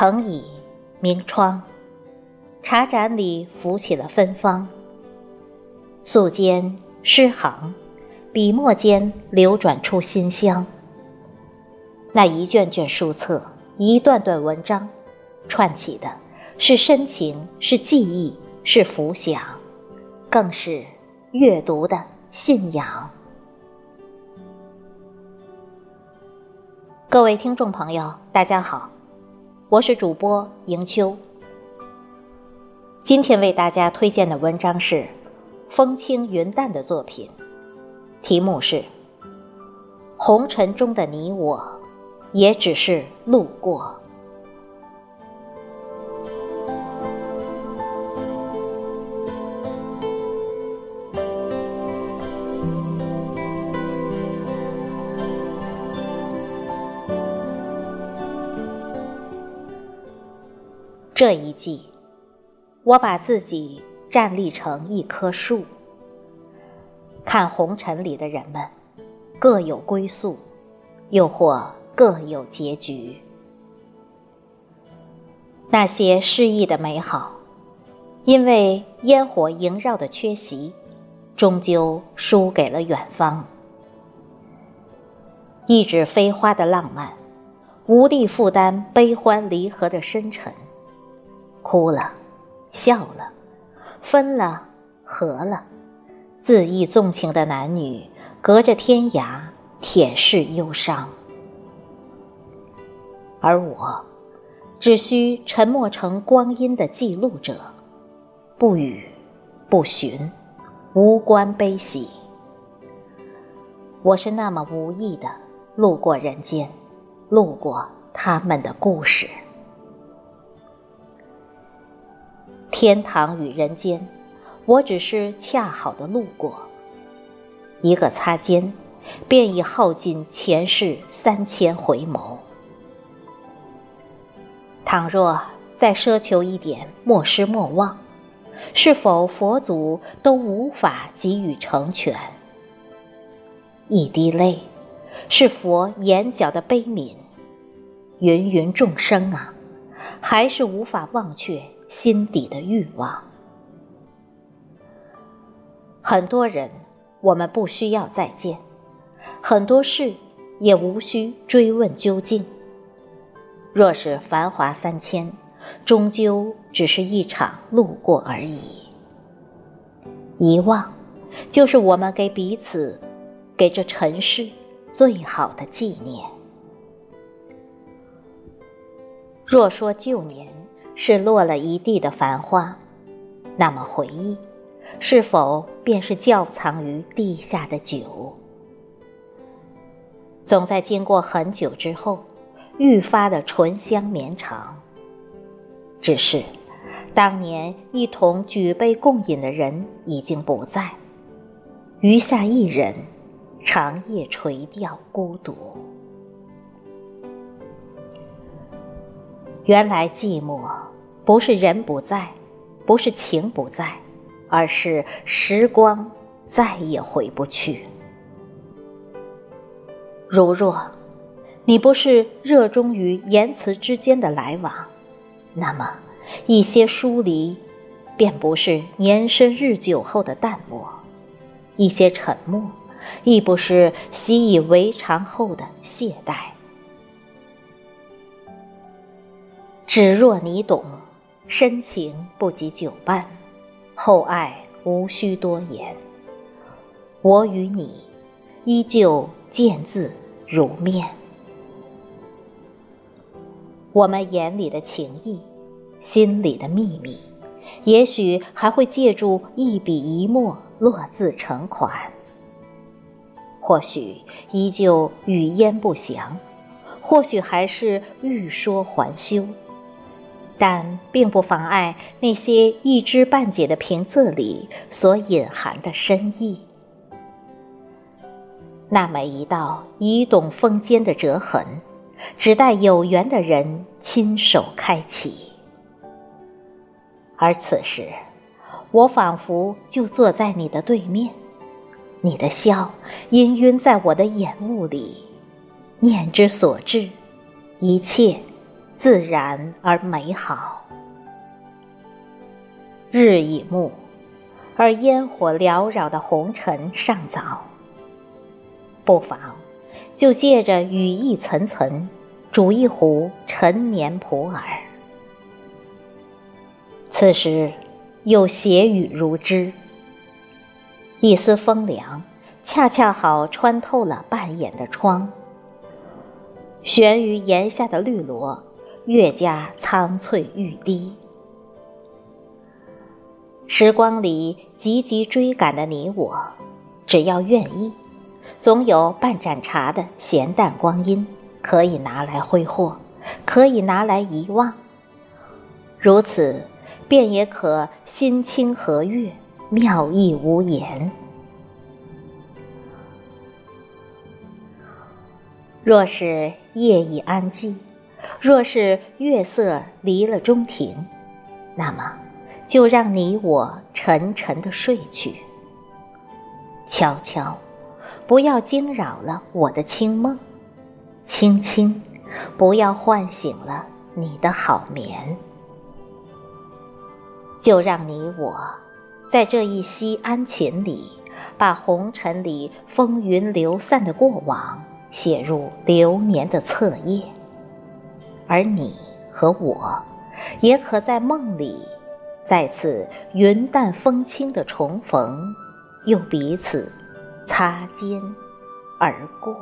藤椅，明窗，茶盏里浮起了芬芳。素笺诗行，笔墨间流转出馨香。那一卷卷书册，一段段文章，串起的是深情，是记忆，是浮想，更是阅读的信仰。各位听众朋友，大家好，我是主播迎秋。今天为大家推荐的文章是风轻云淡的作品，题目是《红尘中的你我》。也只是路过。这一季，我把自己站立成一棵树，看红尘里的人们，各有归宿，又或。各有结局。那些诗意的美好，因为烟火萦绕的缺席，终究输给了远方。一纸飞花的浪漫，无力负担悲欢离合的深沉。哭了，笑了，分了，合了，恣意纵情的男女，隔着天涯舔舐忧伤。而我，只需沉默成光阴的记录者，不语，不寻，无关悲喜。我是那么无意的路过人间，路过他们的故事。天堂与人间，我只是恰好的路过。一个擦肩，便已耗尽前世三千回眸。倘若再奢求一点莫失莫忘，是否佛祖都无法给予成全？一滴泪，是佛眼角的悲悯；芸芸众生啊，还是无法忘却心底的欲望。很多人，我们不需要再见；很多事，也无需追问究竟。若是繁华三千，终究只是一场路过而已。遗忘，就是我们给彼此，给这尘世最好的纪念。若说旧年是落了一地的繁花，那么回忆，是否便是窖藏于地下的酒？总在经过很久之后。愈发的醇香绵长。只是，当年一同举杯共饮的人已经不在，余下一人，长夜垂钓孤独。原来寂寞不是人不在，不是情不在，而是时光再也回不去。如若。你不是热衷于言辞之间的来往，那么一些疏离，便不是年深日久后的淡漠；一些沉默，亦不是习以为常后的懈怠。只若你懂，深情不及久伴，厚爱无需多言。我与你，依旧见字如面。我们眼里的情意，心里的秘密，也许还会借助一笔一墨落字成款。或许依旧语焉不详，或许还是欲说还休，但并不妨碍那些一知半解的平仄里所隐含的深意。那么一道移动风间的折痕。只待有缘的人亲手开启，而此时，我仿佛就坐在你的对面，你的笑氤氲在我的眼雾里，念之所至，一切自然而美好。日已暮，而烟火缭绕的红尘尚早，不妨就借着雨意层层，煮一壶陈年普洱。此时有斜雨如织，一丝风凉，恰恰好穿透了半掩的窗。悬于檐下的绿萝，越加苍翠欲滴。时光里急急追赶的你我，只要愿意，总有半盏茶的闲淡光阴，可以拿来挥霍，可以拿来遗忘。如此。便也可心清和悦，妙意无言。若是夜已安静，若是月色离了中庭，那么就让你我沉沉的睡去。悄悄，不要惊扰了我的清梦；轻轻，不要唤醒了你的好眠。就让你我，在这一夕安寝里，把红尘里风云流散的过往写入流年的册页，而你和我，也可在梦里再次云淡风轻的重逢，又彼此擦肩而过。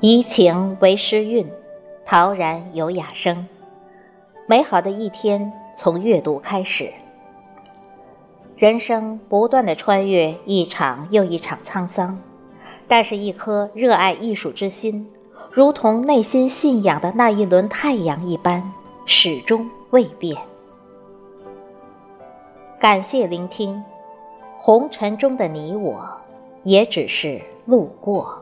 怡情为诗韵，陶然有雅声。美好的一天从阅读开始。人生不断的穿越一场又一场沧桑，但是，一颗热爱艺术之心，如同内心信仰的那一轮太阳一般，始终未变。感谢聆听，红尘中的你我，也只是路过。